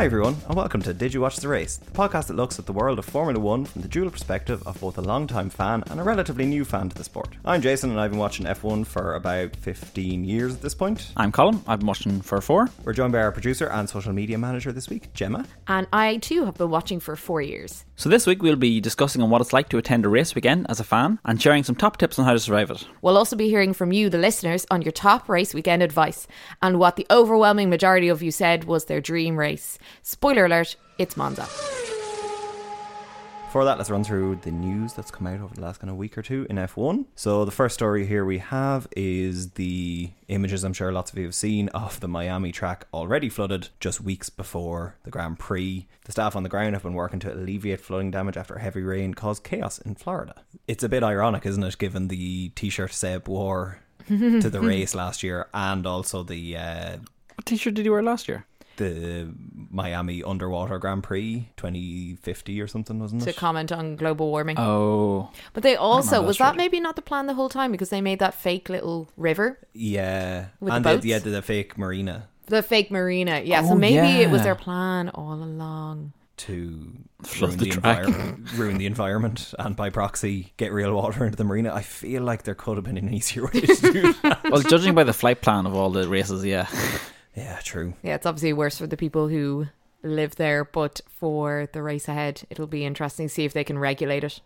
Hi, everyone, and welcome to Did You Watch the Race, the podcast that looks at the world of Formula One from the dual perspective of both a long-time fan and a relatively new fan to the sport. I'm Jason, and I've been watching F1 for about 15 years at this point. I'm Colin. I've been watching for four. We're joined by our producer and social media manager this week, Gemma. And I too have been watching for four years. So this week we'll be discussing on what it's like to attend a race weekend as a fan and sharing some top tips on how to survive it. We'll also be hearing from you, the listeners, on your top race weekend advice and what the overwhelming majority of you said was their dream race. Spoiler alert, it's Monza. For that, let's run through the news that's come out over the last kind of week or two in F1. So the first story here we have is the images I'm sure lots of you have seen of the Miami track already flooded just weeks before the Grand Prix. The staff on the ground have been working to alleviate flooding damage after heavy rain caused chaos in Florida. It's a bit ironic, isn't it, given the t-shirt Seb wore to the race last year and also the uh, What t-shirt did you wear last year? The Miami Underwater Grand Prix 2050 or something, wasn't it? To it? comment on global warming. Oh, but they also, was that that maybe not the plan the whole time because they made that fake little river? Yeah, With the and boats? yeah, the, the fake marina The fake marina. Yeah, so Oh, maybe it was yeah. their plan all along. to Flood ruin the the, track. envir- ruin the environment and by proxy get real water into the marina. I feel like there could have been an easier way to do that. well, judging by the flight plan of all the races, yeah. Yeah, true. Yeah, it's obviously worse for the people who live there, but for the race ahead, it'll be interesting to see if they can regulate it.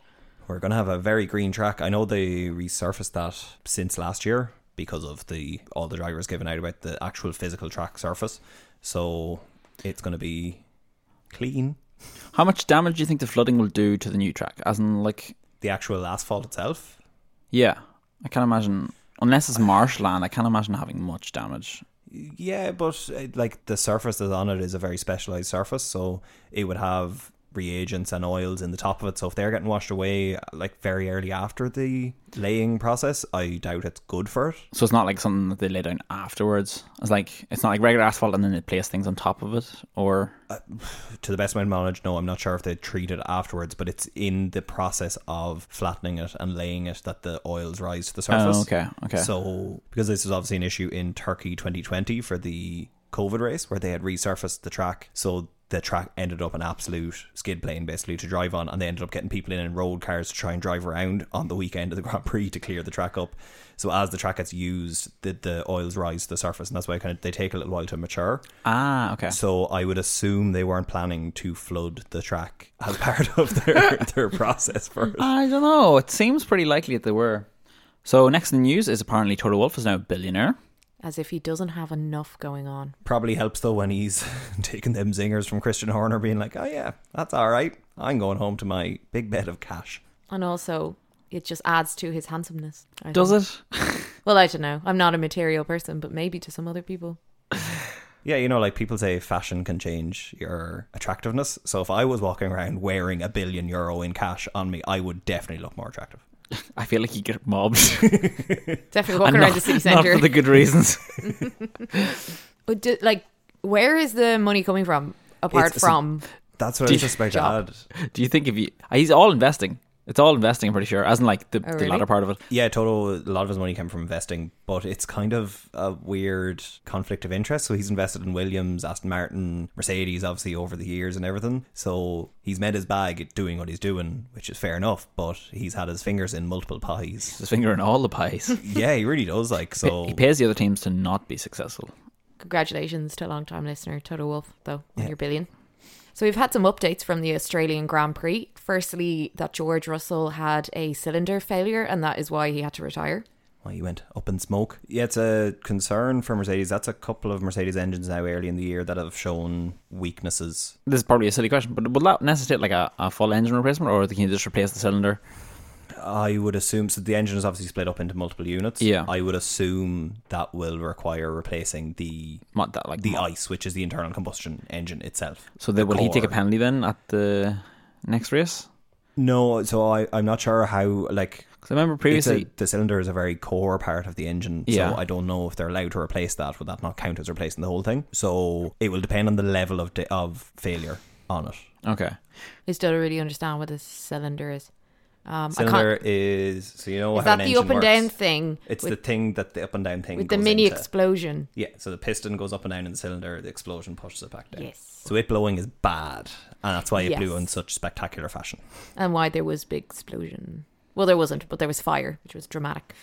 We're going to have a very green track. I know they resurfaced that since last year because of the all the drivers giving out about the actual physical track surface. So it's going to be clean. How much damage do you think the flooding will do to the new track? As in, like, The actual asphalt itself, yeah, I can't imagine. Unless it's marshland, I can't imagine having much damage. Yeah, but uh, like the surface that's on it is a very specialized surface, so it would have reagents and oils in the top of it. So if they're getting washed away like very early after the laying process, I doubt it's good for it. So it's not like something that they lay down afterwards. It's like it's not like regular asphalt and then they place things on top of it, or uh, To the best of my knowledge, no, I'm not sure if they treat it afterwards, but it's in the process of flattening it and laying it that the oils rise to the oh, surface. oh, okay, okay. So, because this is obviously an issue in Turkey 2020 for the COVID race where they had resurfaced the track, so the track ended up an absolute skid plane basically to drive on, and they ended up getting people in in road cars to try and drive around on the weekend of the Grand Prix to clear the track up. So as the track gets used, the, the oils rise to the surface, and that's why kind of they take a little while to mature. ah, okay. So I would assume they weren't planning to flood the track as part of their their process first. I don't know. It seems pretty likely that they were. So next in the news is apparently Toto Wolff is now a billionaire. As if he doesn't have enough going on. Probably helps though when he's taking them zingers from Christian Horner, being like, "Oh yeah, that's all right. I'm going home to my big bed of cash." And also, it just adds to his handsomeness. I Does think. it? Well, I don't know. I'm not a material person, but maybe to some other people. Yeah, you know, like people say, fashion can change your attractiveness. So if I was walking around wearing a billion euro in cash on me, I would definitely look more attractive. I feel like you get mobbed. Definitely walking around the city Not centre. for the good reasons. But do, like, where is the money coming from? Apart It's- from That's what I Do was you- just about to job. add. Do you think if you? He's all investing. It's all investing. I'm pretty sure. As in like the, Oh, the latter part of it. Yeah, total. A lot of his money came from investing, but it's kind of a weird conflict of interest. So he's invested in Williams, Aston Martin, Mercedes, obviously over the years and everything. So he's made his bag at doing what he's doing, which is fair enough. But he's had his fingers in multiple pies. His finger in all the pies. yeah, he really does. Like so. he pays the other teams to not be successful. congratulations to a long time listener Toto Wolff, though, on Yeah. your billion. So we've had some updates from the Australian Grand Prix. Firstly, that George Russell had a cylinder failure, and that is why he had to retire. Well, he went up in smoke. Yeah, it's a concern for Mercedes. That's a couple of Mercedes engines now early in the year that have shown weaknesses. This is probably a silly question, but will that necessitate like a, a full engine replacement, or can you just replace the cylinder? I would assume so. The engine is obviously split up into multiple units. Yeah. I would assume that will require replacing the What that like the ICE, which is the internal combustion engine itself. So then will he take a penalty then at the next race? No, so I I'm not sure how like Because I remember previously. a, the cylinder is a very core part of the engine. Yeah. So I don't know if they're allowed to replace that. Would that not count as replacing the whole thing? So it will depend on the level of de- of failure on it. okay. I still don't really understand what a cylinder is. Um, Cylinder is so you know Is how that the up and down thing? It's with, the thing that the up and down thing with the mini into. explosion. Yeah, so the piston goes up and down in the cylinder, the explosion pushes it back down. Yes. So it blowing is bad, and that's why it blew in such spectacular fashion. And why there was big explosion. Well, there wasn't, but there was fire, which was dramatic.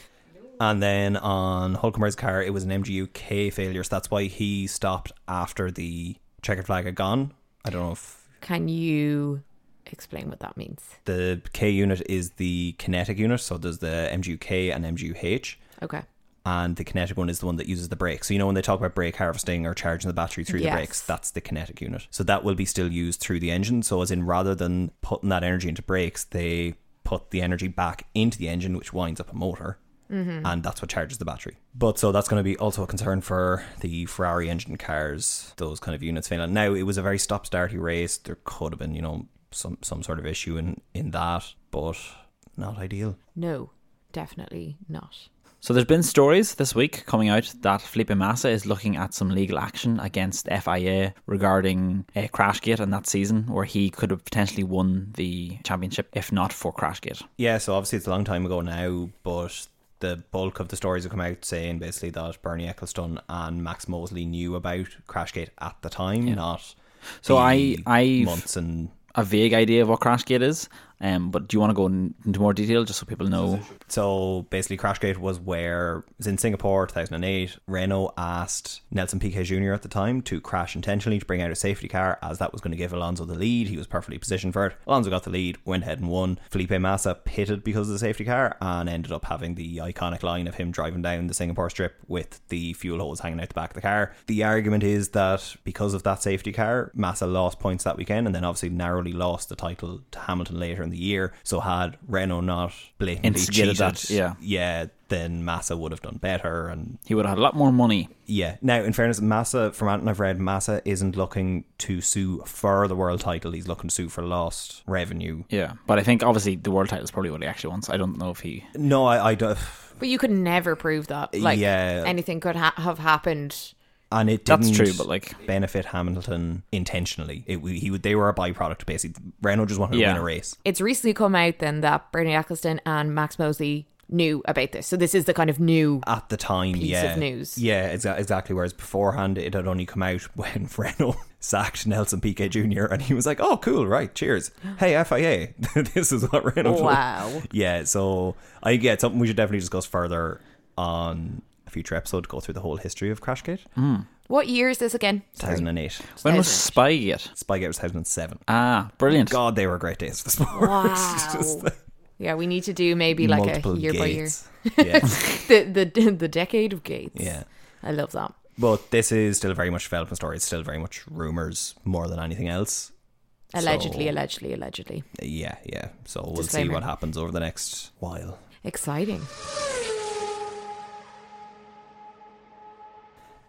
And then on Hulkenberg's car, it was an MGU-K failure, so that's why he stopped after the checkered flag had gone. I don't know if Can you explain what that means? the K unit is the kinetic unit, so there's the MGU-K and MGU-H. Okay. and the kinetic one is the one that uses the brakes. So you know when they talk about brake harvesting or charging the battery through Yes. the brakes, that's the kinetic unit. So that will be still used through the engine. So as in rather than putting that energy into brakes, they put the energy back into the engine, which winds up a motor. Mm-hmm. And that's what charges the battery. But so that's going to be also a concern for the Ferrari engine cars, those kind of units failing. Now, it was a very stop starty race. There could have been, you know, some, some sort of issue in, in that, but not ideal. No, definitely not. So there's been stories this week coming out that Felipe Massa is looking at some legal action against FIA regarding uh, Crashgate and that season where he could have potentially won the championship if not for Crashgate. Yeah, so obviously it's a long time ago now, but the bulk of the stories have come out saying basically that Bernie Ecclestone and Max Mosley knew about Crashgate at the time, not So the I I months and a vague idea of what Crashgate is, um, but do you want to go in, into more detail just so people know? so basically Crashgate was where it was in Singapore 2008 Renault asked Nelson Piquet Jr. at the time to crash intentionally to bring out a safety car as that was going to give Alonso the lead he was perfectly positioned for it Alonso got the lead went ahead and won Felipe Massa pitted because of the safety car and ended up having the iconic line of him driving down the Singapore strip with the fuel hose hanging out the back of the car the argument is that because of that safety car Massa lost points that weekend and then obviously narrowly lost the title to Hamilton later the year so had Renault not blatantly Instigated cheated that, yeah. yeah, then Massa would have done better. And He would have had a lot more money. yeah, now in fairness, Massa, from anything I've read, Massa isn't looking to sue for the world title. He's looking to sue for lost revenue. Yeah, but I think obviously the world title is probably what he actually wants. I don't know if he. No, I, I don't. But you could never prove that. Like, Yeah. anything could ha- have happened. And it didn't That's true, but like benefit Hamilton intentionally. It, he would they were a byproduct basically. Renault just wanted Yeah. to win a race. It's recently come out then that Bernie Ecclestone and Max Mosley knew about this. So this is the kind of new. At the time, Piece yeah, of news. yeah, exa- exactly. Whereas beforehand, it had only come out when Renault sacked Nelson Piquet Jr. and he was like, "Oh, cool, right, cheers, hey FIA, this is what Renault." told-" Wow. Yeah, so I yeah, something we should definitely discuss further on a future episode. Go through the whole history of Crashgate, What year is this again? Sorry. 2008. when was Spygate? Spygate was 2007. Ah, brilliant. God, they were great days for the sport. Wow. Just, like, Yeah, we need to do maybe like multiple a year by year. Yeah, The, the the decade of gates. yeah. I love that. But this is still very much development story. It's still very much rumors more than anything else. Allegedly, So- allegedly, allegedly. Yeah, yeah. So we'll Disclaimer. see what happens over the next while. Exciting.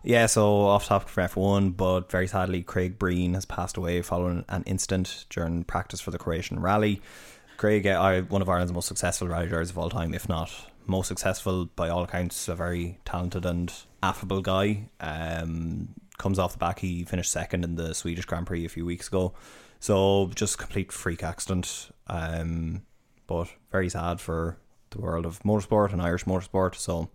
Yeah, so off topic for F1, but very sadly, Craig Breen has passed away following an incident during practice for the Croatian rally. Craig, uh, one of Ireland's most successful rally drivers of all time, if not most successful by all accounts, a very talented and affable guy. Um, comes off the back, he finished second in the Swedish Grand Prix a few weeks ago. So just complete freak accident. Um, but very sad for the world of motorsport and Irish motorsport. So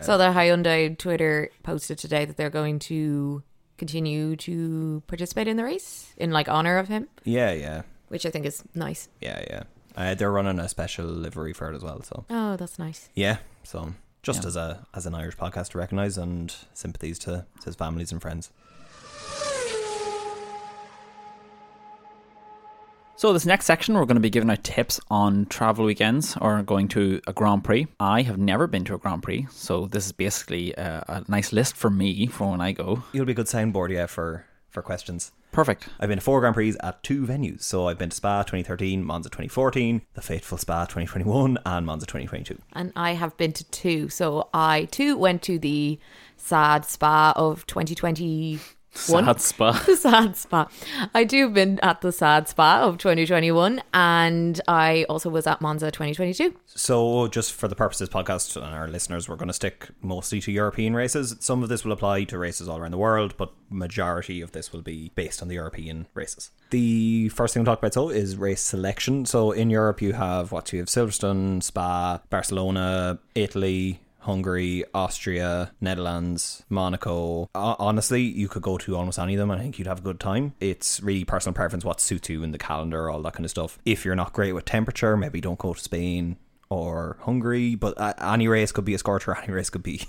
So the Hyundai Twitter posted today that they're going to continue to participate in the race in like honor of him, yeah, yeah. which I think is nice. Yeah, yeah. Uh, they're running a special livery for it as well. So Oh, that's nice. yeah, so just Yeah. as a as an Irish podcast to recognise and sympathies to his families and friends. So this next section, we're going to be giving out tips on travel weekends or going to a Grand Prix. I have never been to a Grand Prix, so this is basically a, a nice list for me for when I go. You'll be a good soundboard, yeah, for for questions. Perfect. I've been to four Grand Prix at two venues. So I've been to Spa 2013, Monza 2014, the fateful Spa 2021, and Monza 2022. And I have been to two. So I too went to the sad spa of 2022 One. Sad spa. the sad spa. I do have been at the sad spa of 2021 and I also was at Monza 2022. So, just for the purposes of this podcast and our listeners, we're going to stick mostly to European races. Some of this will apply to races all around the world, but majority of this will be based on the European races. The first thing we'll talk about so is race selection. So, in Europe, you have what you have Silverstone, Spa, Barcelona, Italy. Hungary, Austria, Netherlands, Monaco. Honestly, you could go to almost any of them I think you'd have a good time. It's really personal preference what suits you in the calendar, all that kind of stuff. If you're not great with temperature, maybe don't go to Spain or Hungary, but uh, any race could be a scorcher, any race could be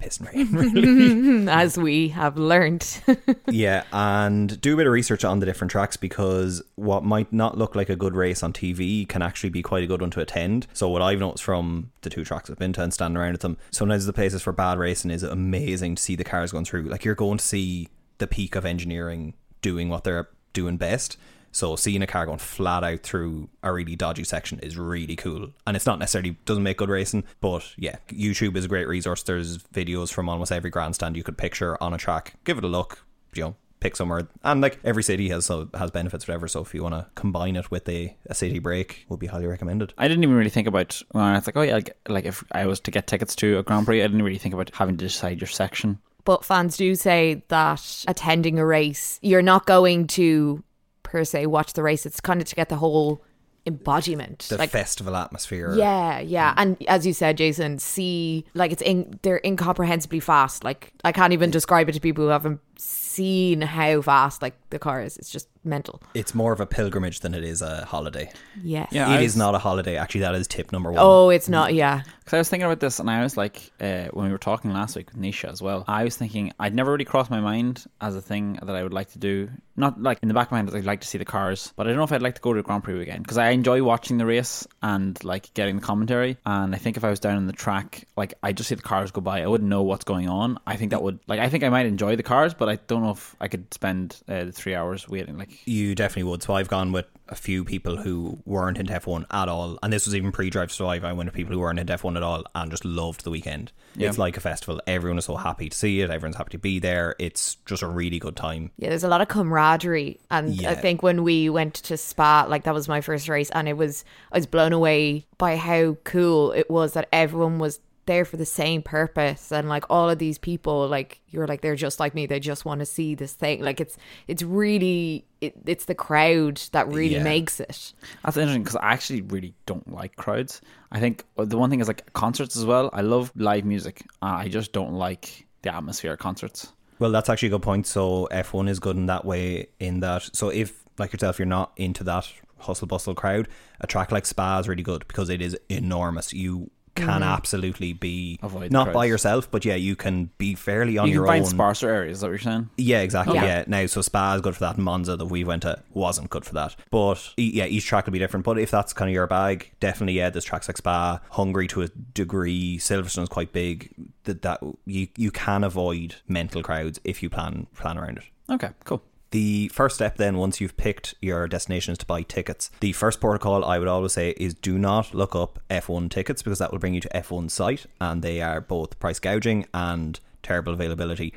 piss and rain, really. As we have learned. yeah, and do a bit of research on the different tracks because what might not look like a good race on TV can actually be quite a good one to attend. So what I've noticed from the two tracks I've been to and standing around at them, sometimes the places for bad racing is amazing to see the cars going through. Like you're going to see the peak of engineering doing what they're doing best. So seeing a car going flat out through a really dodgy section is really cool. And it's not necessarily doesn't make good racing, but yeah, YouTube is a great resource. There's videos from almost every grandstand you could picture on a track. Give it a look, you know, pick somewhere. And like every city has so has benefits, whatever. So if you want to combine it with a, a city break, would be highly recommended. I didn't even really think about when it's like, oh yeah, like, like if I was to get tickets to a Grand Prix, I didn't really think about having to decide your section. but fans do say that attending a race, you're not going to per se watch the race. It's kind of to get the whole embodiment. The like festival atmosphere. Yeah, yeah, and as you said, Jason, see, like it's in they're incomprehensibly fast. Like I can't even describe it to people who haven't seen how fast like the car is. It's just mental. It's more of a pilgrimage than it is a holiday. Yes. Yeah. It I is not a holiday. Actually, that is tip number one. Oh, it's not. Yeah. Because I was thinking about this, and I was like, uh, when we were talking last week with Nisha as well, I was thinking I'd never really crossed my mind as a thing that I would like to do. Not like in the back of my mind, I'd like to see the cars, but I don't know if I'd like to go to a Grand Prix weekend because I enjoy watching the race and like getting the commentary. And I think if I was down on the track, like I just see the cars go by, I wouldn't know what's going on. I think that would like I think I might enjoy the cars, but I don't know if I could spend uh, the three hours waiting. Like You definitely would. So I've gone with a few people who weren't into F1 at all, and this was even pre-Drive to Survive. I went with people who weren't into F1 at all and just loved the weekend. Yeah. It's like a festival. Everyone is so happy to see it. Everyone's happy to be there. It's just a really good time. Yeah, there's a lot of camaraderie, and Yeah. I think when we went to Spa, like that was my first race, and it was I was blown away by how cool it was that everyone was there for the same purpose, and like all of these people, like you're like they're just like me, they just want to see this thing. Like it's it's really it, it's the crowd that really Yeah. makes it. That's interesting because I actually really don't like crowds. I think uh, the one thing is like concerts as well. I love live music. Uh, I just don't like the atmosphere at concerts. Well, that's actually a good point. So F1 is good in that way. In that, so if like yourself, you're not into that hustle bustle crowd, a track like Spa is really good because it is enormous. You can mm. absolutely be Avoid not by yourself, but yeah, you can be fairly on You your can find own. sparser areas. Is that what you're saying? Yeah, exactly. Yeah. Yeah. Now, so Spa is good for that. Monza that we went to wasn't good for that. But e- yeah, each track will be different. But if that's kind of your bag, definitely yeah. There's tracks like Spa, Hungary to a degree. Silverstone's quite big. That that you you can avoid mental crowds if you plan plan around it. Okay, cool. The first step, then, once you've picked your destinations to buy tickets. The first protocol I would always say is do not look up F1 tickets because that will bring you to F1 site and they are both price gouging and terrible availability.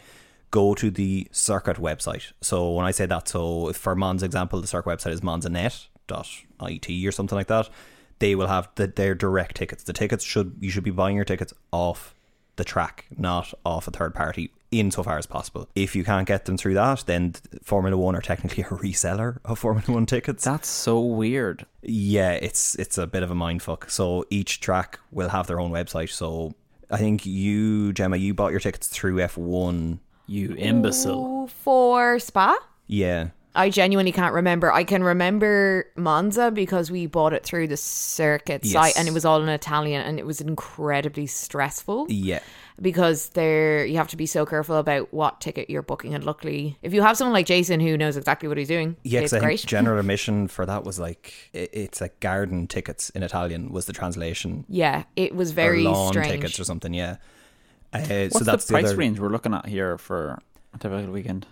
Go to the circuit website. So when I say that, so for Monza example, the circuit website is monzanet.it or something like that. They will have the, their direct tickets. The tickets should you should be buying your tickets off the track, not off a third party, insofar as possible. If you can't get them through that, then Formula One are technically a reseller of Formula One tickets. That's so weird. Yeah, it's it's a bit of a mindfuck. So each track will have their own website. So I think you, Gemma, you bought your tickets through F1. You imbecile. Ooh, For Spa? Yeah. I genuinely can't remember. I can remember Monza because we bought it through the circuit Yes. site and it was all in Italian and it was incredibly stressful Yeah. because there you have to be so careful about what ticket you're booking and luckily if you have someone like Jason who knows exactly what he's doing Yeah, it's 'cause I great. think general admission for that was like it's like garden tickets in Italian was the translation. yeah, it was or very lawn strange. tickets or something. Yeah. Uh, What's so that's the price other, range we're looking at here for a typical weekend?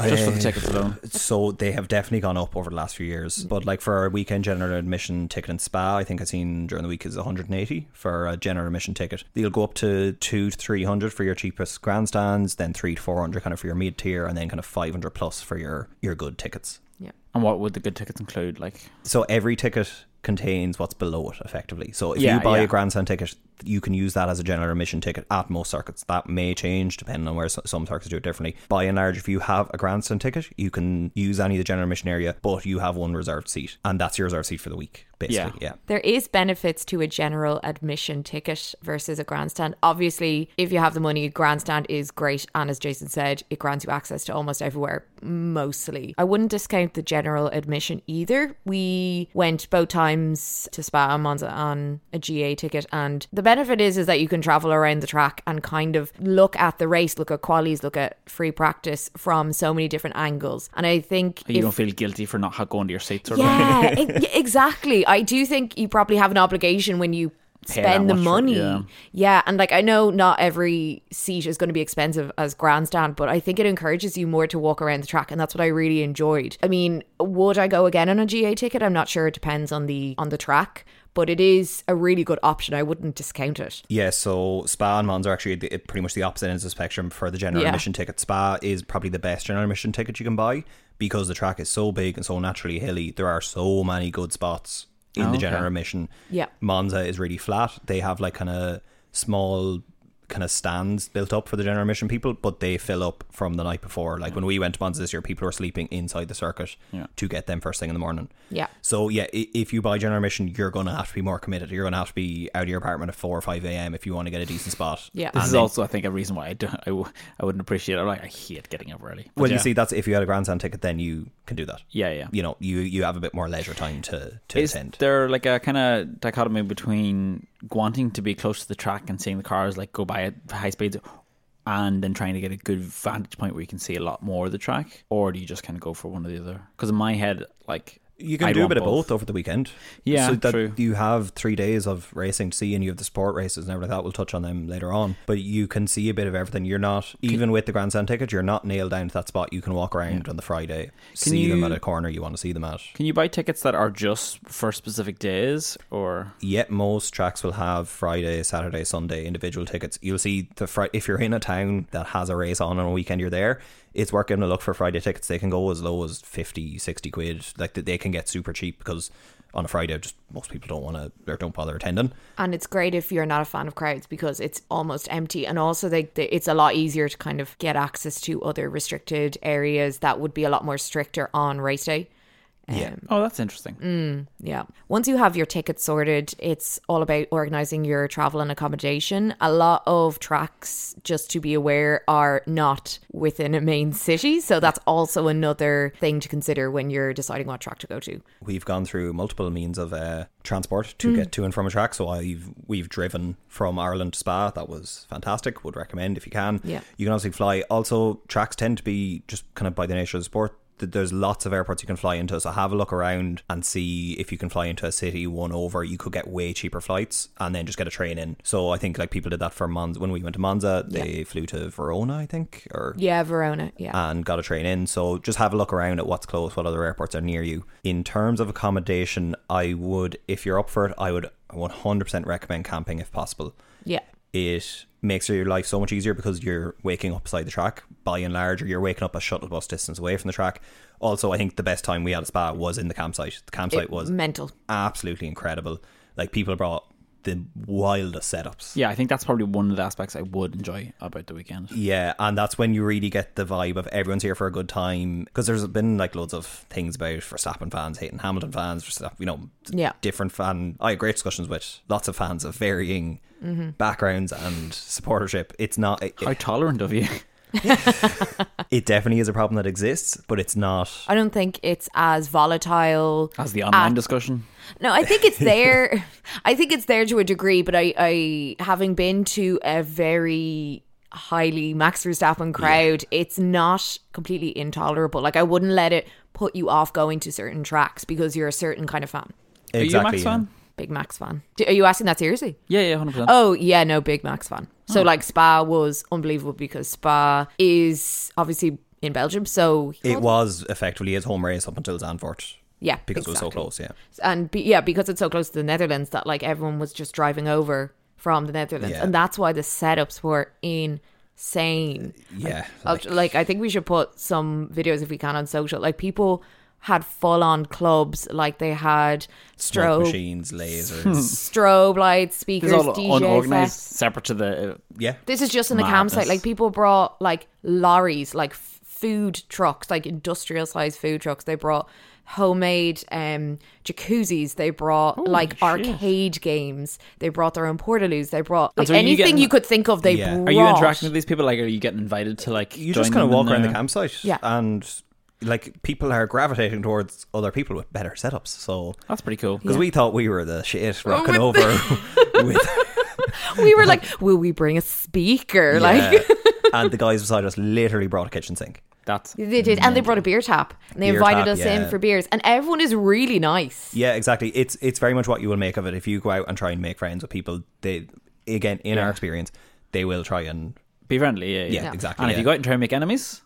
Just for the Uh, tickets alone. So they have definitely gone up over the last few years. But like for a weekend general admission ticket in Spa, I think I've seen during the week is 180 for a general admission ticket. You'll go up to two to 300 for your cheapest grandstands, then three to 400 kind of for your mid tier, and then kind of 500 plus for your your good tickets. Yeah. And what would the good tickets include? Like, So every ticket contains what's below it effectively. So if Yeah, you buy yeah. a grandstand ticket, you can use that as a general admission ticket at most circuits. That may change depending on where so- some circuits do it differently. By and large, if you have a grandstand ticket, you can use any of the general admission area, but you have one reserved seat, and that's your reserved seat for the week, basically. Yeah. There is benefits to a general admission ticket versus a grandstand. Obviously, if you have the money, grandstand is great, and as Jason said, it grants you access to almost everywhere. Mostly, I wouldn't discount the general admission either. We went both times to Spa and Monza on a GA ticket, and the benefit is is that you can travel around the track and kind of look at the race, look at qualies, look at free practice from so many different angles. And I think you if- don't feel guilty for not going to your seat, sort yeah, exactly. I do think you probably have an obligation when you spend the much for- money. yeah. yeah, and like I know not every seat is going to be expensive as grandstand, but I think it encourages you more to walk around the track, and that's what I really enjoyed. I mean, would I go again on a GA ticket? I'm not sure. It depends on the on the track. But it is a really good option. I wouldn't discount it. Yeah, so Spa and Monza are actually the, pretty much the opposite ends of the spectrum for the general Yeah. admission ticket. Spa is probably the best general admission ticket you can buy because the track is so big and so naturally hilly. There are so many good spots in Oh, the okay. general admission. Yeah. Monza is really flat. They have like kind of small kind of stands built up for the general admission people, but they fill up from the night before. Like when we went to Monza this year, people were sleeping inside the circuit Yeah. to get them first thing in the morning. Yeah. So yeah, if you buy general admission, you're going to have to be more committed. You're going to have to be out of your apartment at four or five a.m. if you want to get a decent spot. Yeah. This And is then- also, I think, a reason why I, don't, I, w- I wouldn't appreciate it. I'm like, I hate getting up early. But Well, yeah. you see, that's if you had a grandstand ticket, then you can do that. yeah, yeah. You know, you you have a bit more leisure time to to Is attend. there like a kind of dichotomy between wanting to be close to the track and seeing the cars like go by at high speeds, and then trying to get a good vantage point where you can see a lot more of the track, or do you just kind of go for one or the other? Because in my head, like You can I'd do a bit of both over the weekend. Yeah, so that true. you have three days of racing to see, and you have the sport races and everything like that. We'll touch on them later on, but you can see a bit of everything. You're not even with the grandstand ticket. You're not nailed down to that spot. You can walk around on the Friday, can see them at a corner you want to see them at. Can you buy tickets that are just for specific days, or Yet most tracks will have Friday, Saturday, Sunday individual tickets. You'll see the if you're in a town that has a race on on a weekend, you're there. It's worth giving a look for Friday tickets. They can go as low as 50, 60 quid. Like they can get super cheap because on a Friday, just most people don't want to or don't bother attending. And it's great if you're not a fan of crowds because it's almost empty. And also, they, they, it's a lot easier to kind of get access to other restricted areas that would be a lot more stricter on race day. Yeah. Um, oh, that's interesting. Mm, yeah. Once you have your tickets sorted, it's all about organizing your travel and accommodation. A lot of tracks, just to be aware, are not within a main city. So that's also another thing to consider when you're deciding what track to go to. We've gone through multiple means of uh, transport to hmm. get to and from a track. So I've we've driven from Ireland to Spa. That was fantastic. Would recommend if you can. Yeah. You can obviously fly. Also, tracks tend to be just kind of by the nature of the sport. Th- There's lots of airports you can fly into, so have a look around and see if you can fly into a city one over. You could get way cheaper flights and then just get a train in. So I think like people did that for Monza when we went to Monza. They flew to Verona, I think, or Yeah, Verona. Yeah. and got a train in. So just have a look around at what's close, what other airports are near you. In terms of accommodation, I would, if you're up for it, I would 100% recommend camping if possible. yeah. It makes your life so much easier because you're waking up beside the track by and large, or you're waking up a shuttle bus distance away from the track. Also, I think the best time we had at Spa was in the campsite. The campsite It- was mental. absolutely incredible. Like people brought the wildest setups. Yeah, I think that's probably one of the aspects I would enjoy about the weekend. Yeah, and that's when you really get the vibe of everyone's here for a good time. Because there's been like loads of things about Verstappen fans hating Hamilton fans, Verstappen, you know, Yeah. different fan. I had great discussions with lots of fans of varying mm-hmm. backgrounds and supportership. It's not. It, How tolerant of you. it definitely is a problem that exists, but it's not. I don't think it's as volatile As the online Ah. discussion. No, I think it's there. I think it's there to a degree, but I, I having been to a very highly Max Verstappen crowd, it's not completely intolerable. Like I wouldn't let it put you off going to certain tracks because you're a certain kind of fan. Are you a Max yeah. fan? Big Max fan. Do- Are you asking that seriously? Yeah, yeah, 100%. Oh yeah, no, big Max fan. So oh. like Spa was unbelievable because Spa is obviously in Belgium. So It was effectively his home race up until Zandvoort yeah, because it was so close. Yeah, and be, yeah, because it's so close to the Netherlands that like everyone was just driving over from the Netherlands, Yeah. and that's why the setups were insane. yeah. I'll- like- Like, I think we should put some videos if we can on social. Like people had full on clubs, like they had smoke strobe machines, lasers. strobe lights, speakers, all DJ unorganized, sets. separate to the. yeah, This is just in the Madness. campsite. Like people brought like lorries, like f- food trucks, like industrial sized food trucks. They brought homemade um jacuzzis. They brought like shit. arcade games. They brought their own portaloos. They brought like so are you anything getting- you could think of. They Yeah. brought. Are you interacting with these people? Like, are you getting invited to like? you join just kind of walk in around the campsite, Yeah. and like people are gravitating towards other people with better setups. So That's pretty cool. because we thought we were the shit oh, rocking with over with we were like, will we bring a speaker? Like and the guys beside us literally brought a kitchen sink. That's they did, and they brought a beer tap. And they Beer invited tap, us in for beers, and everyone is really nice. Yeah, exactly. It's it's very much what you will make of it. If you go out and try and make friends with people, they again in our experience, they will try and be friendly. Yeah, yeah. yeah, Yeah. exactly. And if you go out and try and make enemies,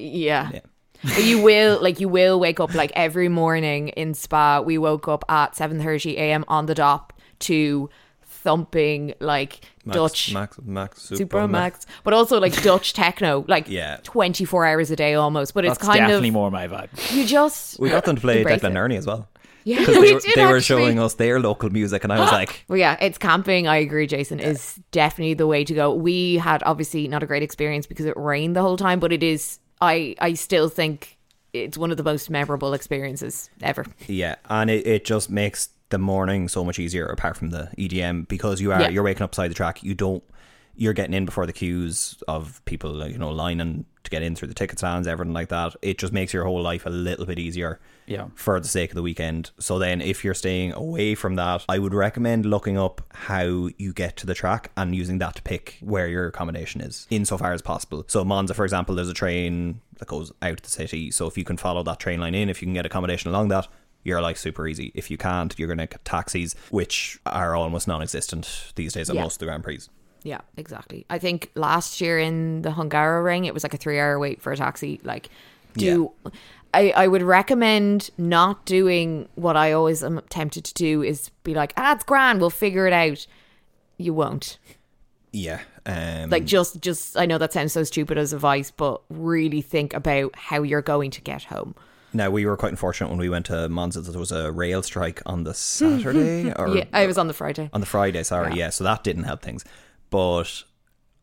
Yeah. Yeah. But you will like you will wake up like every morning in spa. We woke up at seven thirty a.m. on the dot to thumping like Max, Dutch Max, Max, Super, Super Max, but also like Dutch techno, like Yeah. twenty four hours a day almost. But it's that's kind definitely of more my vibe. you just We got them to play embrace Declan it. Ernie as well. Yeah, Because we they, were, did they were showing us their local music, and I was like, Well, yeah, it's camping. I agree, Jason, is definitely the way to go. We had obviously not a great experience because it rained the whole time, but it is. I I still think it's one of the most memorable experiences ever. yeah, and it, it just makes the morning so much easier. Apart from the EDM, because you are Yeah. you're waking up beside the track, you don't you're getting in before the queues of people, you know, lining to get in through the ticket stands, everything like that. It just makes your whole life a little bit easier. Yeah. for the sake of the weekend. So then, if you're staying away from that, I would recommend looking up how you get to the track and using that to pick where your accommodation is, insofar as possible. So, Monza, for example, there's a train that goes out of the city. So, if you can follow that train line in, if you can get accommodation along that, your life's super easy. If you can't, you're going to get taxis, which are almost non existent these days at Yeah. most of the Grand Prix. Yeah, exactly. I think last year in the Hungaroring, it was like a three hour wait for a taxi. Like, do I, I would recommend not doing what I always am tempted to do is be like, ah, it's grand, we'll figure it out. You won't. Yeah. Um, Like, just, just, I know that sounds so stupid as advice, but really think about how you're going to get home. now, we were quite unfortunate when we went to Monza that there was a rail strike on the Saturday. or Yeah, I was on the Friday. on the Friday, sorry, Yeah. yeah. So that didn't help things. But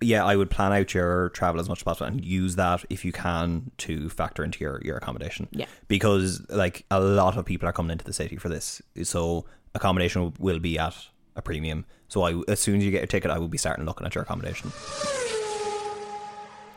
yeah, I would plan out your travel as much as possible and use that if you can to factor into your, your accommodation. Yeah. Because like a lot of people are coming into the city for this. So accommodation will be at a premium. So I as soon as you get your ticket, I will be starting looking at your accommodation.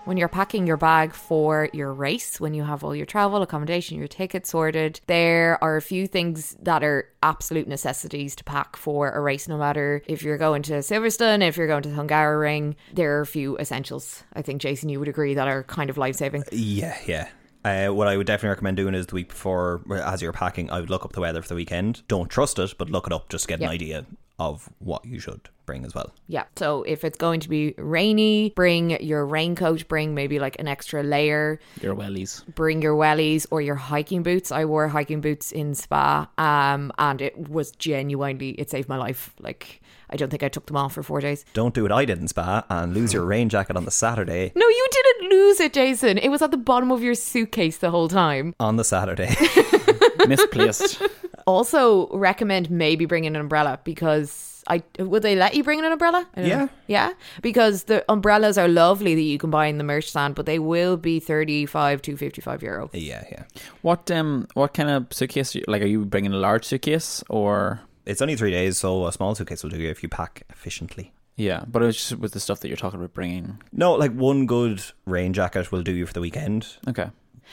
When you're packing your bag for your race, when you have all your travel, accommodation, your ticket sorted, there are a few things that are absolute necessities to pack for a race, no matter if you're going to Silverstone, if you're going to the Hungaroring. There are a few essentials. I think, Jason, you would agree that are kind of life saving. Yeah, yeah. Uh, what I would definitely recommend doing is the week before, as you're packing, I would look up the weather for the weekend. Don't trust it, but look it up just to get Yeah. an idea of what you should bring as well. Yeah. So if it's going to be rainy, bring your raincoat, bring maybe like an extra layer. Your wellies. bring your wellies or your hiking boots. I wore hiking boots in Spa, um, and it was genuinely it saved my life. Like I don't think I took them off for four days. Don't do what I did in Spa and lose your rain jacket on the Saturday. No, you didn't lose it, Jason. It was at the bottom of your suitcase the whole time. On the Saturday. Misplaced. Also, recommend maybe bringing an umbrella because I would they let you bring an umbrella? Yeah. know. yeah, because the umbrellas are lovely that you can buy in the merch stand, but they will be thirty five to fifty five euro. yeah, yeah. What um what kind of suitcase? Like, are you bringing a large suitcase or? It's only three days, so a small suitcase will do you if you pack efficiently. Yeah, but it's just with the stuff that you're talking about bringing. No, like one good rain jacket will do you for the weekend. Okay.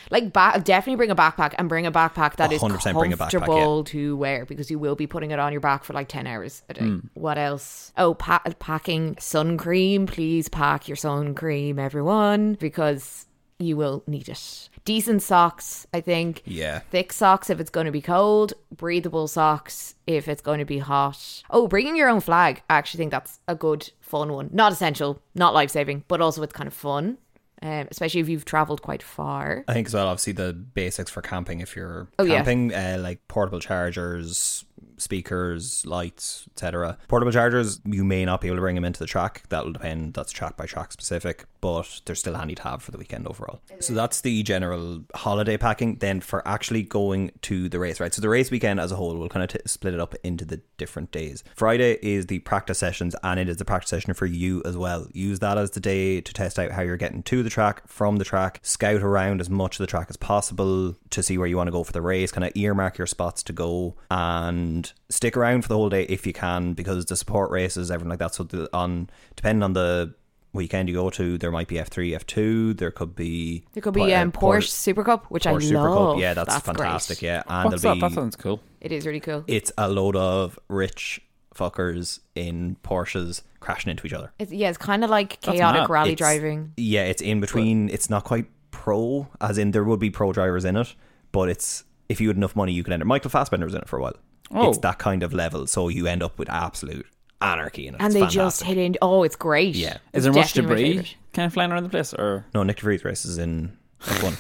Like ba- definitely bring a backpack and bring a backpack that is 100% bring a backpack, yeah. comfortable to wear because you will be putting it on your back for like 10 hours a day. Hmm. What else? Oh, pa- packing sun cream. Please pack your sun cream, everyone, because you will need it. Decent socks, I think. Yeah. Thick socks if it's going to be cold, breathable socks if it's going to be hot. Oh, bringing your own flag. I actually think that's a good, fun one. Not essential, not life saving, but also it's kind of fun. Um, especially if you've traveled quite far. I think as well, obviously the basics for camping. If you're Oh, yeah. camping, uh, like portable chargers, speakers, lights, etc. Portable chargers, you may not be able to bring them into the track. That'll depend. That's track by track specific, but they're still handy to have for the weekend overall. So that's the general holiday packing. Then for actually going to the race, right? So the race weekend as a whole, we'll kind of t- split it up into the different days. Friday is the practice sessions, and it is the practice session for you as well. Use that as the day to test out how you're getting to the track, from the track, scout around as much of the track as possible to see where you want to go for the race, kind of earmark your spots to go and stick around for the whole day if you can because the support races, everything like that. So the, on depending on the weekend you go to, there might be F3, F2, there could be There could be uh, um, Port- Porsche Super Cup, which I Porsche Super love. Cup. Yeah, that's, great. fantastic. Yeah, and What's that? be That sounds cool. It is really cool. it's a load of rich fuckers in Porsches crashing into each other. It's, yeah, it's kind of like chaotic rally It's- driving. Yeah, it's in between. It's not quite pro, as in there would be pro drivers in it, but it's if you had enough money, you could enter. Michael Fassbender was in it for a while. Oh. It's that kind of level, so you end up with absolute anarchy in it. And It's they just hit in. Oh, it's great. Yeah. Is It's there much definitely my debris favourite. kind of flying around the place, or No, Nyck de Vries races in F1.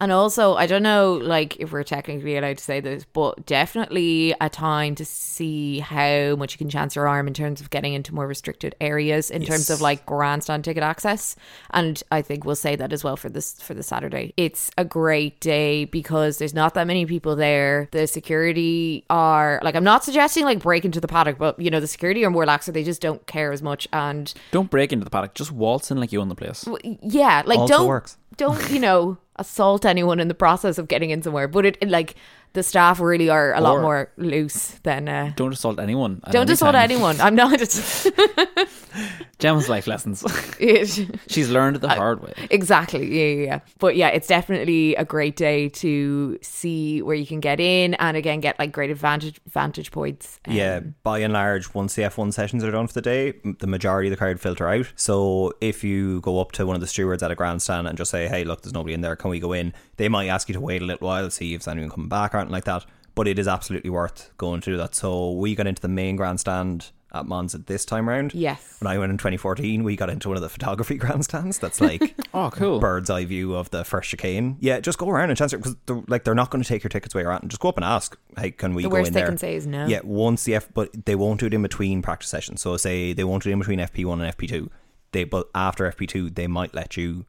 And also, I don't know, like if we're technically allowed to say this, but definitely a time to see how much you can chance your arm in terms of getting into more restricted areas in terms of Yes. like grandstand ticket access. And I think we'll say that as well for this for the Saturday. It's a great day because there's not that many people there. The security are like I'm not suggesting like break into the paddock, but you know the security are more lax, so they just don't care as much. And don't break into the paddock, just waltz in like you own the place. yeah, like Also don't works. don't you know assault anyone in the process of getting in somewhere but it, it, like the staff really are a lot more loose than uh Don't assault anyone. don't any assault time. anyone i'm not Gemma's life lessons. She's learned the hard way. exactly yeah, yeah yeah but yeah it's definitely a great day to see where you can get in and again get like great advantage vantage points um, Yeah, by and large, once the F1 sessions are done for the day, the majority of the crowd filter out. So if you go up to one of the stewards at a grandstand and just say, hey, look, there's nobody in there, can we go in? They might ask you to wait a little while, see if there's anyone coming back or anything like that. But it is absolutely worth going through that. So we got into the main grandstand at Monza this time round. yes When I went in 2014, we got into one of the photography grandstands. That's like Oh, cool. bird's eye view of the first chicane. Yeah, just go around and chance it because they're, like they're not going to take your tickets away you're at, and just go up and ask, "Hey, can we the go worst in they there?" can say is no Yeah, once the F, but they won't do it in between practice sessions. So say they won't do it in between FP one and FP two. They but after FP two, they might let you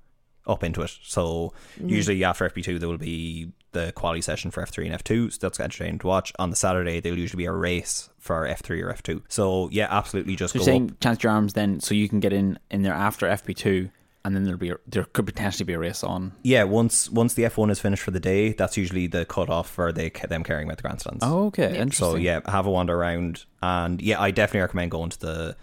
up into it. So Mm-hmm. usually after FP two, there will be the quality session for F three and F two. So that's entertaining to watch. On the Saturday, there'll usually be a race for F three or F two. So yeah, absolutely, just So go you're up. saying chance your arms then, so you can get in in there after FP two, and then there'll be a, there could potentially be a race on. Yeah, once once the F one is finished for the day, that's usually the cut off for they them caring about the grandstands. Oh, okay, interesting. So yeah, have a wander around, and yeah, I definitely recommend going to the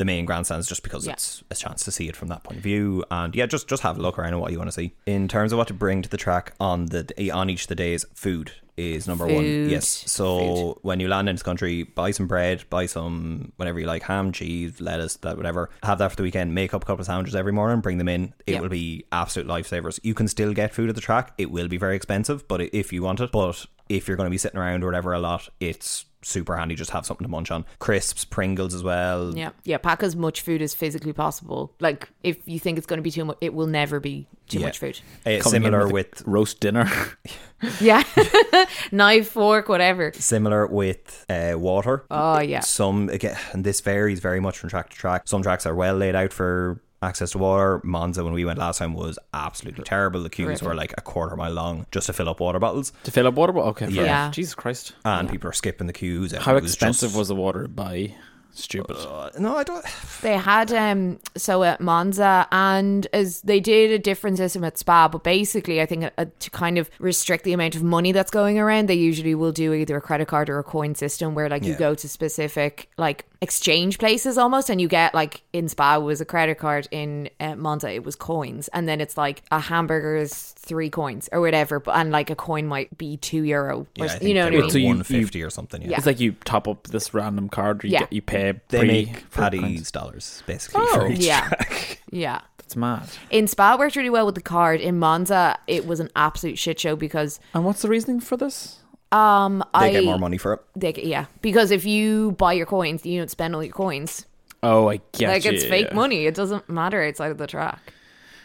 the main grandstands just because Yeah. it's a chance to see it from that point of view, and yeah, just just have a look around at what you want to see. In terms of what to bring to the track on the on each of the days, food is number one. Yes, so when you land in this country, buy some bread, buy some whatever you like, ham, cheese, lettuce, that whatever. Have that for the weekend. Make up a couple of sandwiches every morning, bring them in. It Yeah. will be absolute lifesavers. You can still get food at the track. It will be very expensive, but if you want it, but if you're going to be sitting around or whatever a lot, it's super handy just have something to munch on. Crisps, Pringles as well. yeah yeah pack as much food as physically possible like if you think it's going to be too much it will never be too Yeah. much food Uh, similar with with roast dinner. yeah knife fork whatever similar with uh, water. oh yeah Some again, and this varies very much from track to track. Some tracks are well laid out for access to water. Monza, when we went last time, was absolutely terrible. The queues Horrific. were like a quarter mile long just to fill up water bottles, to fill up water bottle? Okay, fair Yeah. enough. Jesus Christ. and people are skipping the queues. How It was expensive just- was the water by stupid? Uh, no, I don't. They had um so at Monza and as they did a different system at Spa, but basically I think uh, to kind of restrict the amount of money that's going around, they usually will do either a credit card or a coin system where like you go to specific like exchange places almost and you get like in Spa it was a credit card in uh, Monza it was coins and then it's like a hamburger is three coins or whatever but and like a coin might be two euro or Yeah, I s- think you know what I mean So you- one fifty or something. Yeah, Yeah. It's like you top up this random card, or you Yeah. get you pay. They pre make for Paddy's dollars basically. Oh. for each yeah track. yeah That's mad. In Spa, it worked really well with the card. In Monza, it was an absolute shit show because And what's the reasoning for this? um They I get more money for it. they get- yeah because if you buy your coins, you don't spend all your coins. Oh, I get like you. it's fake money. It doesn't matter outside of the track.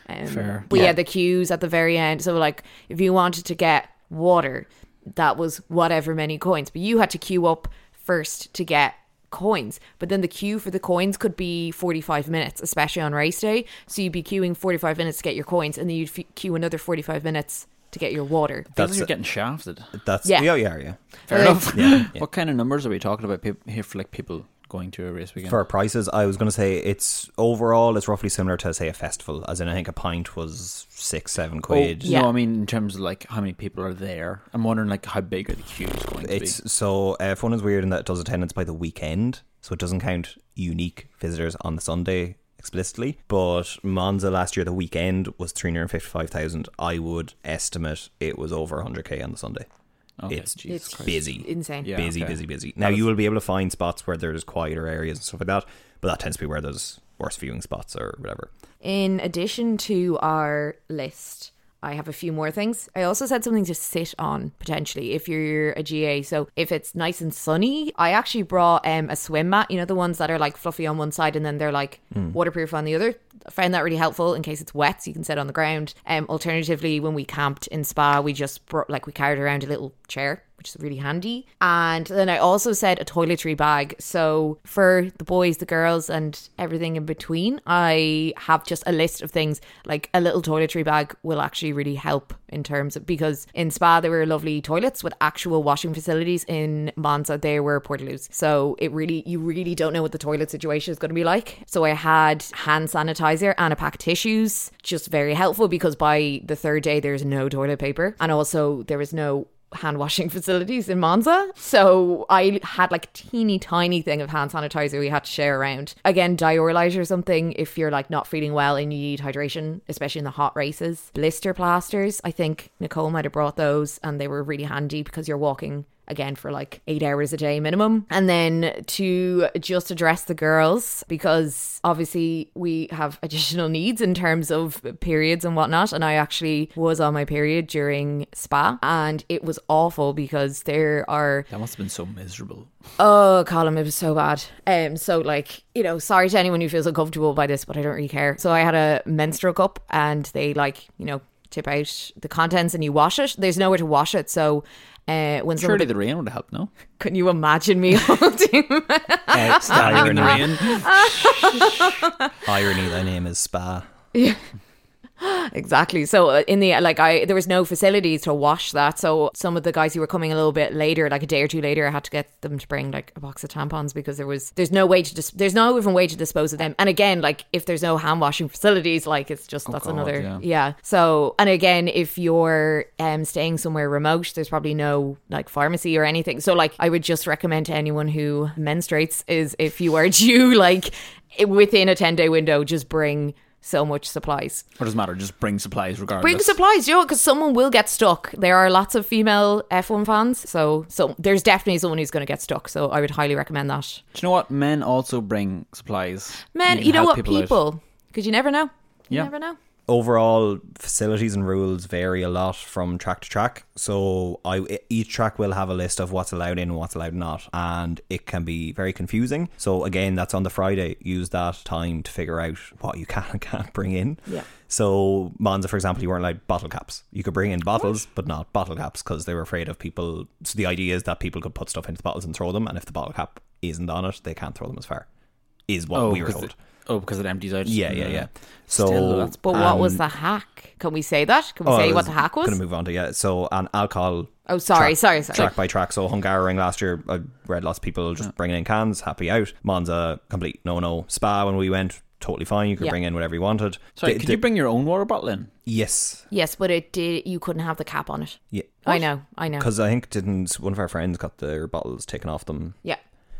Um, Fair. But yeah. Yeah. the queues at the very end. So like, if you wanted to get water, that was whatever many coins, but you had to queue up first to get coins. But then the queue for the coins could be 45 minutes, especially on race day. So you'd be queuing 45 minutes to get your coins, and then you'd f- queue another 45 minutes to get your water. Feels That's like you're getting shafted. That's Yeah. yeah, yeah, yeah. Fair Like- enough. Yeah, yeah. What kind of numbers are we talking about peop here for like people going to a race weekend? For prices, I was going to say it's overall it's roughly similar to say a festival, as in I think a pint was six, seven oh, quid. Yeah. No, I mean in terms of like how many people are there. I'm wondering like how big are the queues going to It's be? so uh, F1 is weird in that it does attendance by the weekend, so it doesn't count unique visitors on the Sunday explicitly. But Monza last year, the weekend was three hundred fifty-five thousand. I would estimate it was over hundred k on the Sunday. Okay, it's Jesus It's Christ. busy, insane. Yeah. busy, okay. busy, busy. Now you will be able to find spots where there's quieter areas and stuff like that, but that tends to be where there's worse viewing spots or whatever. In addition to our list, I have a few more things. I also said something to sit on potentially if you're a GA. So if it's nice and sunny, I actually brought um, a swim mat. You know the ones that are like fluffy on one side and then they're like waterproof on the other. I found that really helpful in case it's wet, so you can sit on the ground. Um, alternatively, when we camped in Spa, we just brought like we carried around a little chair which is really handy. And then I also said a toiletry bag. So for the boys, the girls, and everything in between, I have just a list of things. Like a little toiletry bag will actually really help in terms of because in Spa there were lovely toilets with actual washing facilities. In Monza there were portaloos. So it really you really don't know what the toilet situation is going to be like. So I had hand sanitizer and a pack of tissues, just very helpful because by the third day there's no toilet paper and also there was no hand washing facilities in Monza. So I had like teeny tiny thing of hand sanitizer we had to share around. Again, Dioralyte or something if you're like not feeling well and you need hydration, especially in the hot races. Blister plasters, I think Nicole might have brought those and they were really handy because you're walking again for like eight hours a day minimum. And then to just address the girls, because obviously we have additional needs in terms of periods and whatnot. And I actually was on my period during spa and it was awful because there are That must have been so miserable. Oh, Colin, it was so bad. Um, so like, you know, sorry to anyone who feels uncomfortable by this, but I don't really care. So I had a menstrual cup and they like, you know, tip out the contents and you wash it. There's nowhere to wash it, so uh, when Surely the rain would have helped, no? can you imagine me holding in the irony, rain. irony, thy name is Spa. exactly. So uh, in the like i there was no facilities to wash that. So some of the guys who were coming a little bit later like a day or two later i had to get them to bring like a box of tampons because there was there's no way to dis- there's no even way to dispose of them. And again like if there's no hand washing facilities like it's just that's God, another yeah. yeah. So and again if you're um staying somewhere remote there's probably no like pharmacy or anything. So like i would just recommend to anyone who menstruates is if you are due like within a 10 day window just bring so much supplies What does it matter? Just bring supplies regardless. Bring supplies, you know, because someone will get stuck. There are lots of female F1 fans, so so there's definitely someone who's going to get stuck. So I would highly recommend that. Do you know what? Men also bring supplies. Men, can you know what, people people, because you never know. You Yeah. never know. Overall facilities and rules vary a lot from track to track. So i each track will have a list of what's allowed in and what's allowed not and it can be very confusing. So again that's on the friday. Use that time to figure out what you can and can't bring in. Yeah. so monza for example you weren't allowed bottle caps. You could bring in bottles but not bottle caps because they were afraid of people so the idea is that people could put stuff into the bottles and throw them and if the bottle cap isn't on it they can't throw them as far is what Oh, we were told oh, because it empties out. yeah yeah yeah so Still, that's But what was um, the hack? Can we say that? Can we Oh, I say what the hack was? Going to move on to yeah. So an alcohol. Oh, sorry, track, sorry, sorry. Track by track. So Hungaroring last year, I read lots of people just bringing in cans, happy out. Monza, complete no no. Spa when we went, totally fine. You could Yeah. bring in whatever you wanted. Sorry, The- could the- you bring your own water bottle in? Yes. Yes, but it did. You couldn't have the cap on it. Yeah. I know, I know. Because I think didn't one of our friends got their bottles taken off them. Yeah,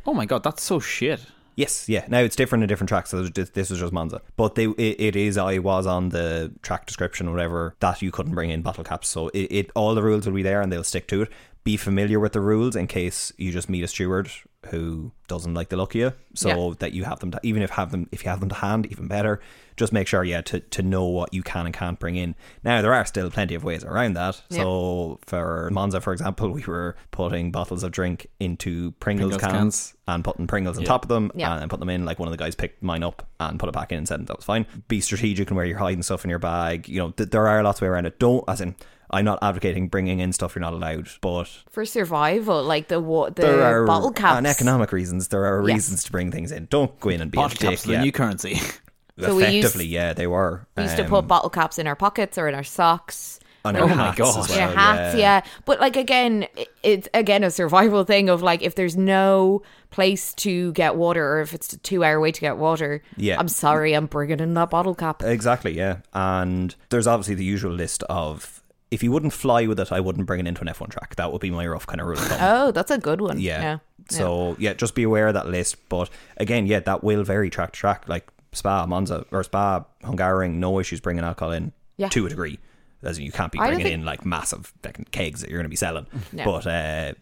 Oh my god, that's so shit. Yes, yeah. Now it's different in different tracks. So this, was just Monza, but they it, it is. I was on the track description, or whatever, that you couldn't bring in bottle caps. So it, it all the rules will be there, and they'll stick to it. be familiar with the rules in case you just meet a steward who doesn't like the look of you. So that you have them to, even if have them if you have them to hand, even better. Just make sure, yeah, to, to know what you can and can't bring in. Now there are still plenty of ways around that. So for Monza, for example, we were putting bottles of drink into Pringles, Pringles cans, cans. and putting Pringles on top of them Yeah. and then put them in. Like one of the guys picked mine up and put it back in and said that was fine. Be strategic in where you're hiding stuff in your bag. You know, th- there are lots of way around it. Don't, as in, I'm not advocating bringing in stuff you're not allowed, but For survival, like the wa- the there are bottle caps. and economic reasons. There are Yes. reasons to bring things in. Don't go in and be Bottle a dick. caps, the yeah. new currency. So we used- Effectively, yeah, they were. We used to Um, put bottle caps in our pockets or in our socks. on Oh our my hats God. as in well, our hats, yeah. But like again, it's again a survival thing of like if there's no place to get water or if it's a two hour way to get water, Yeah. I'm sorry, I'm bringing in that bottle cap. Exactly, yeah. And there's obviously the usual list of if you wouldn't fly with it, I wouldn't bring it into an F1 track. That would be my rough kind of rule of thumb. Oh, that's a good one. Yeah. Yeah. So yeah, just be aware of that list. But again, yeah, that will vary track to track. Like Spa, Monza, or Spa, Hungaroring, no issues bringing alcohol in Yeah. to a degree. As you can't be bringing think- in like massive like, kegs that you're going to be selling. No. But uh,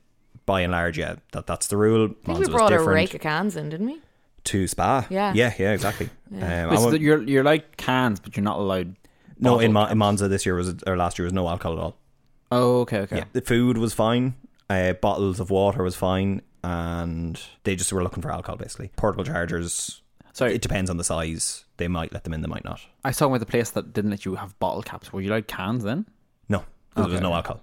by and large, yeah, that that's the rule. I think Monza we brought a different rake of cans in, didn't we? to Spa. Yeah. yeah, yeah, exactly. Um, Wait, so would- you're you're like cans, but you're not allowed. No, in, Mon- in Monza this year was or last year was no alcohol at all. Oh, okay, okay. Yeah, the food was fine. Uh, bottles of water was fine, and they just were looking for alcohol basically. Portable chargers. Sorry, It depends on the size. They might let them in. They might not. I saw about the place that didn't let you have bottle caps. Were you allowed cans then? No, 'cause there was no alcohol.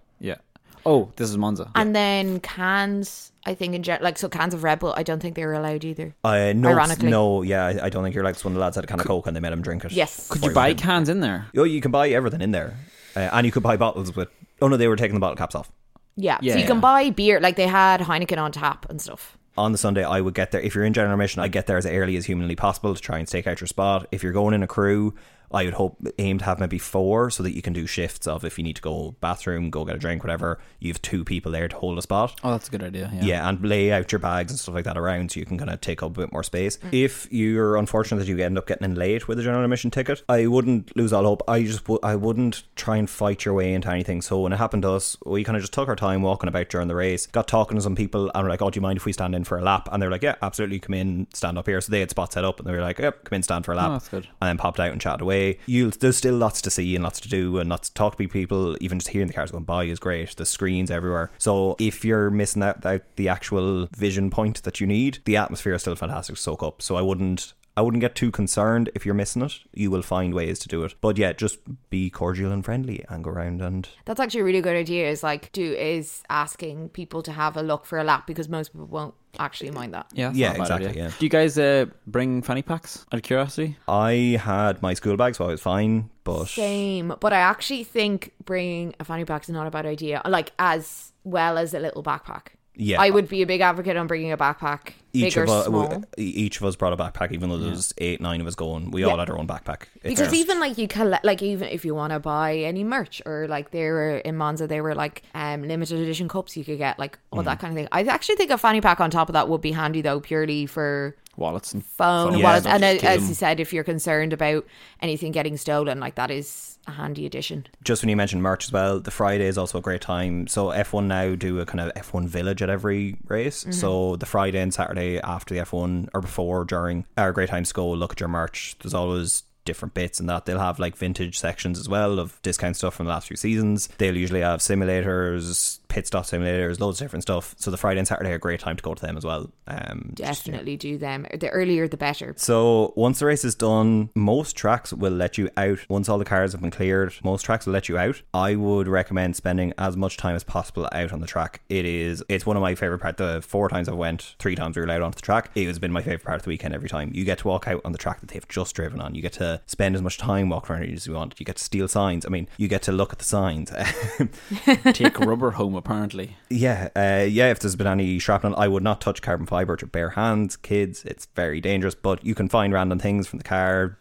Yeah. Oh, this is Monza. And then cans, I think in gen- like so cans of Red Bull, I don't think they were allowed either. Uh, no, Ironically. no, yeah, I, I don't think you're like one of the lads had a can of coke and they made him drink it. Yes. Could you buy cans in there? Oh, you can buy everything in there, uh, and you could buy bottles with. Oh no, they were taking the bottle caps off. Yeah. Yeah, so you can buy beer, like they had Heineken on tap and stuff. on the Sunday, I would get there. If you're in general admission, I'd get there as early as humanly possible to try and stake out your spot. If you're going in a crew, I would hope aim to have maybe four so that you can do shifts of if you need to go bathroom, go get a drink, whatever. You have two people there to hold a spot. Oh, that's a good idea. Yeah. Yeah, and lay out your bags and stuff like that around so you can kind of take up a bit more space. Mm. If you're unfortunate that you end up getting in late with a general admission ticket, I wouldn't lose all hope. I just w- I wouldn't try and fight your way into anything. So when it happened to us, we kind of just took our time walking about during the race, got talking to some people, and we're like, "Oh, do you mind if we stand in for a lap?" And they're like, "Yeah, absolutely, come in, stand up here." So they had spots set up, and they were like, "Yep, come in, stand for a lap." Oh, that's good. and then popped out and chatted away. You'll there's still lots to see and lots to do and lots to talk to people. Even just hearing the cars going by is great. The screens everywhere. So if you're missing out, out the actual vision point that you need, the atmosphere is still fantastic to soak up. So I wouldn't. I wouldn't get too concerned if you're missing it. You will find ways to do it. But yeah, just be cordial and friendly and go around and That's actually a really good idea. Is like do is asking people to have a look for a lap because most people won't actually mind that. Yeah. Yeah, not a bad exactly, idea. yeah. Do you guys uh, bring fanny packs out of curiosity? I had my school bag, so I was fine. But Same, but I actually think bringing a fanny pack is not a bad idea. Like as well as a little backpack. yeah, I would be a big advocate on bringing a backpack, each of us, small. each of us brought a backpack, even though there was eight, nine of us going. We Yeah. all had our own backpack. because fairness. even like you collect like even if you want to buy any merch or like they were in Monza they were like um limited edition cups you could get like all Mm. that kind of thing I actually think a fanny pack on top of that would be handy though purely for Wallets and phone and Yeah, wallets and uh, as them. you said if you're concerned about anything getting stolen like that is a handy addition just when you mentioned merch as well, the Friday is also a great time. So F1 now do a kind of F1 village at every race. So the Friday and Saturday after the F1 or before, during our great times School, look at your merch. There's always different bits and that they'll have like vintage sections as well of discount stuff from the last few seasons they'll usually have simulators pit stop simulators loads of different stuff so the friday and saturday are a great time to go to them as well um just, yeah. definitely do them the earlier the better So once the race is done, most tracks will let you out. Once all the cars have been cleared, most tracks will let you out. I would recommend spending as much time as possible out on the track. It is it's one of my favorite parts. The four times I went, three times we were allowed onto the track. It has been my favorite part of the weekend every time. You get to walk out on the track that they've just driven on. You get to spend as much time walking around as you want. You get to steal signs. I mean, you get to look at the signs. take rubber home. Apparently, Yeah, uh, yeah. If there's been any shrapnel, I would not touch carbon fiber with your bare hands, kids. It's very dangerous. But you can find random things from the car,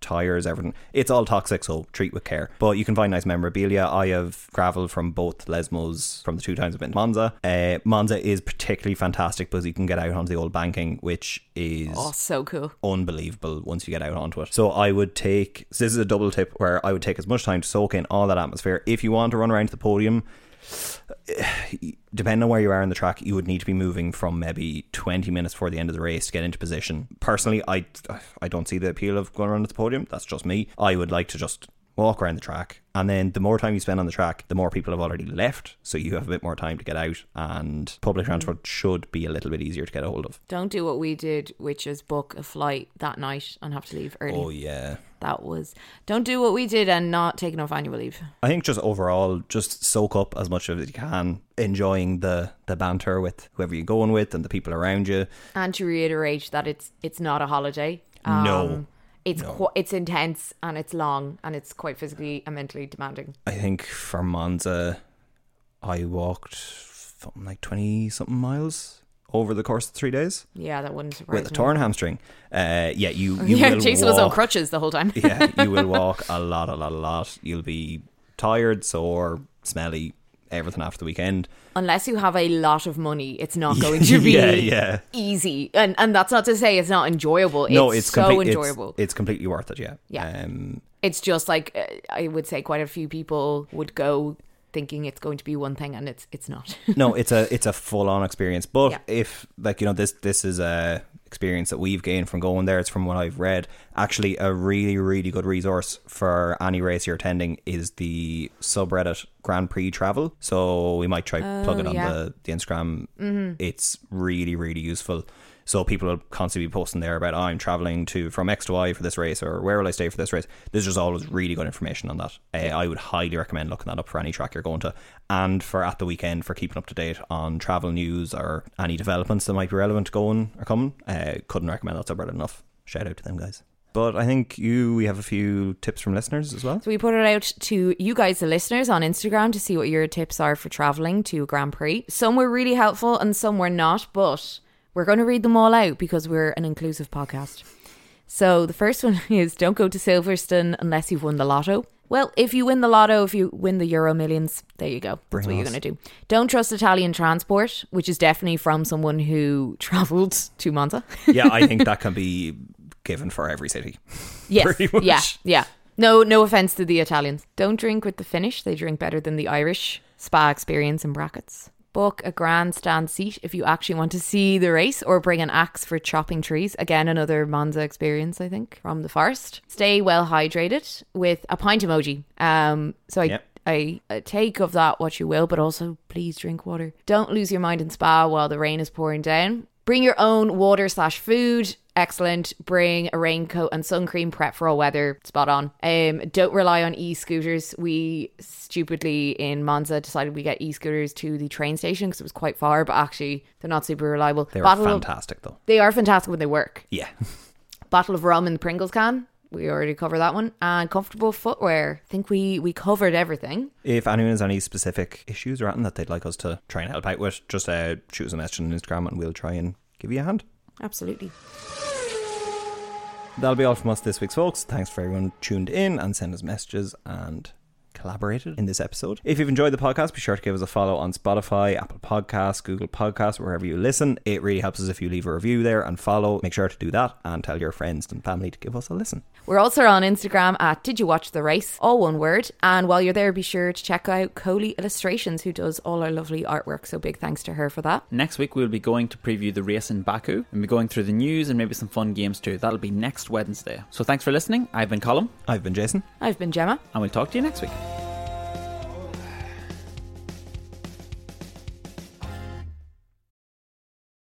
tires, everything. It's all toxic, so treat with care. But you can find nice memorabilia. I have gravel from both Lesmos from the two times I've been to Monza. Uh, Monza is particularly fantastic because you can get out onto the old banking, which is oh so cool unbelievable once you get out onto it. So I would take so this is a double tip where I would take as much time to soak in all that atmosphere. If you want to run around to the podium, depending on where you are in the track, you would need to be moving from maybe 20 minutes before the end of the race to get into position. Personally, I, I don't see the appeal of going around the podium. That's just me. I would like to just walk around the track and then the more time you spend on the track the more people have already left so you have a bit more time to get out and public mm-hmm. transport should be a little bit easier to get a hold of Don't do what we did, which is book a flight that night and have to leave early. oh yeah That was. Don't do what we did and not take enough annual leave. I think just overall, just soak up as much of it you can, enjoying the the banter with whoever you're going with and the people around you. And to reiterate that it's it's not a holiday. No. Um, It's qu- it's intense and it's long and it's quite physically and mentally demanding. I think for Monza, I walked something like twenty something miles over the course of three days Yeah, that wouldn't surprise with a torn hamstring. Uh, yeah, you you yeah, will Jason walk, was on crutches the whole time. yeah, you will walk a lot, a lot, a lot. You'll be tired, sore, smelly, everything after the weekend. Unless you have a lot of money, it's not going to be yeah, yeah. easy. And and that's not to say it's not enjoyable. It's, no, it's so complete- enjoyable. It's, completely worth it. Yeah. Yeah. Um, it's just like uh, I would say quite a few people would go thinking it's going to be one thing and it's it's not. no, it's a it's a full on experience. But Yeah. if like you know this this is a experience that we've gained from going there. It's from what I've read. Actually, a really really good resource for any race you're attending is the subreddit Grand Prix Travel. So we might try oh, plug it on yeah. the the Instagram. Mm-hmm. It's really really useful. So people will constantly be posting there about oh, I'm traveling to from X to Y for this race or where will I stay for this race. There's just always really good information on that. Uh, I would highly recommend looking that up for any track you're going to, and for at the weekend for keeping up to date on travel news or any developments that might be relevant going or coming. Uh, couldn't recommend that subreddit enough. Shout out to them guys. But I think you we have a few tips from listeners as well. So we put it out to you guys, the listeners, on Instagram to see what your tips are for traveling to Grand Prix. Some were really helpful and some were not, but we're going to read them all out because we're an inclusive podcast. So the first one is don't go to Silverstone unless you've won the lotto. Well, if you win the lotto, if you win the Euro Millions, there you go. That's Bring what you're going to do. Don't trust Italian transport, which is definitely from someone who travelled to Monza. yeah, I think that can be given for every city. Yes. Yeah. Yeah. No, no offense to the Italians. Don't drink with the Finnish. They drink better than the Irish. Spa experience in brackets. Book a grandstand seat if you actually want to see the race, or bring an axe for chopping trees. Again, another Monza experience, I think, from the first. Stay well hydrated with a pint emoji. Um, so I Yep. I take of that what you will, but also please drink water. Don't lose your mind in spa while the rain is pouring down. Bring your own water slash food. Excellent. Bring a raincoat and sun cream. Prep for all weather. Spot on. Um, don't rely on e-scooters. We stupidly in Monza decided we get e-scooters to the train station because it was quite far, but actually they're not super reliable. They were Bottle of- fantastic though. they are fantastic when they work. Yeah. Bottle of rum in the Pringles can. We already covered that one. And comfortable footwear. I think we we covered everything. If anyone has any specific issues or anything that they'd like us to try and help out with, just uh, shoot us a message on Instagram and we'll try and give you a hand. Absolutely. That'll be all from us this week, folks. Thanks for everyone tuned in and sent us messages and collaborated in this episode. If you've enjoyed the podcast, be sure to give us a follow on Spotify, Apple Podcasts, Google Podcasts, wherever you listen. It really helps us if you leave a review there and follow. Make sure to do that and tell your friends and family to give us a listen. We're also on Instagram at Did You Watch the Race? All one word. And while you're there, be sure to check out Coley Illustrations, who does all our lovely artwork. So big thanks to her for that. Next week, we'll be going to preview the race in Baku and be going through the news and maybe some fun games too. That'll be next Wednesday. So thanks for listening. I've been Colin, I've been Jason. I've been Gemma. and we'll talk to you next week.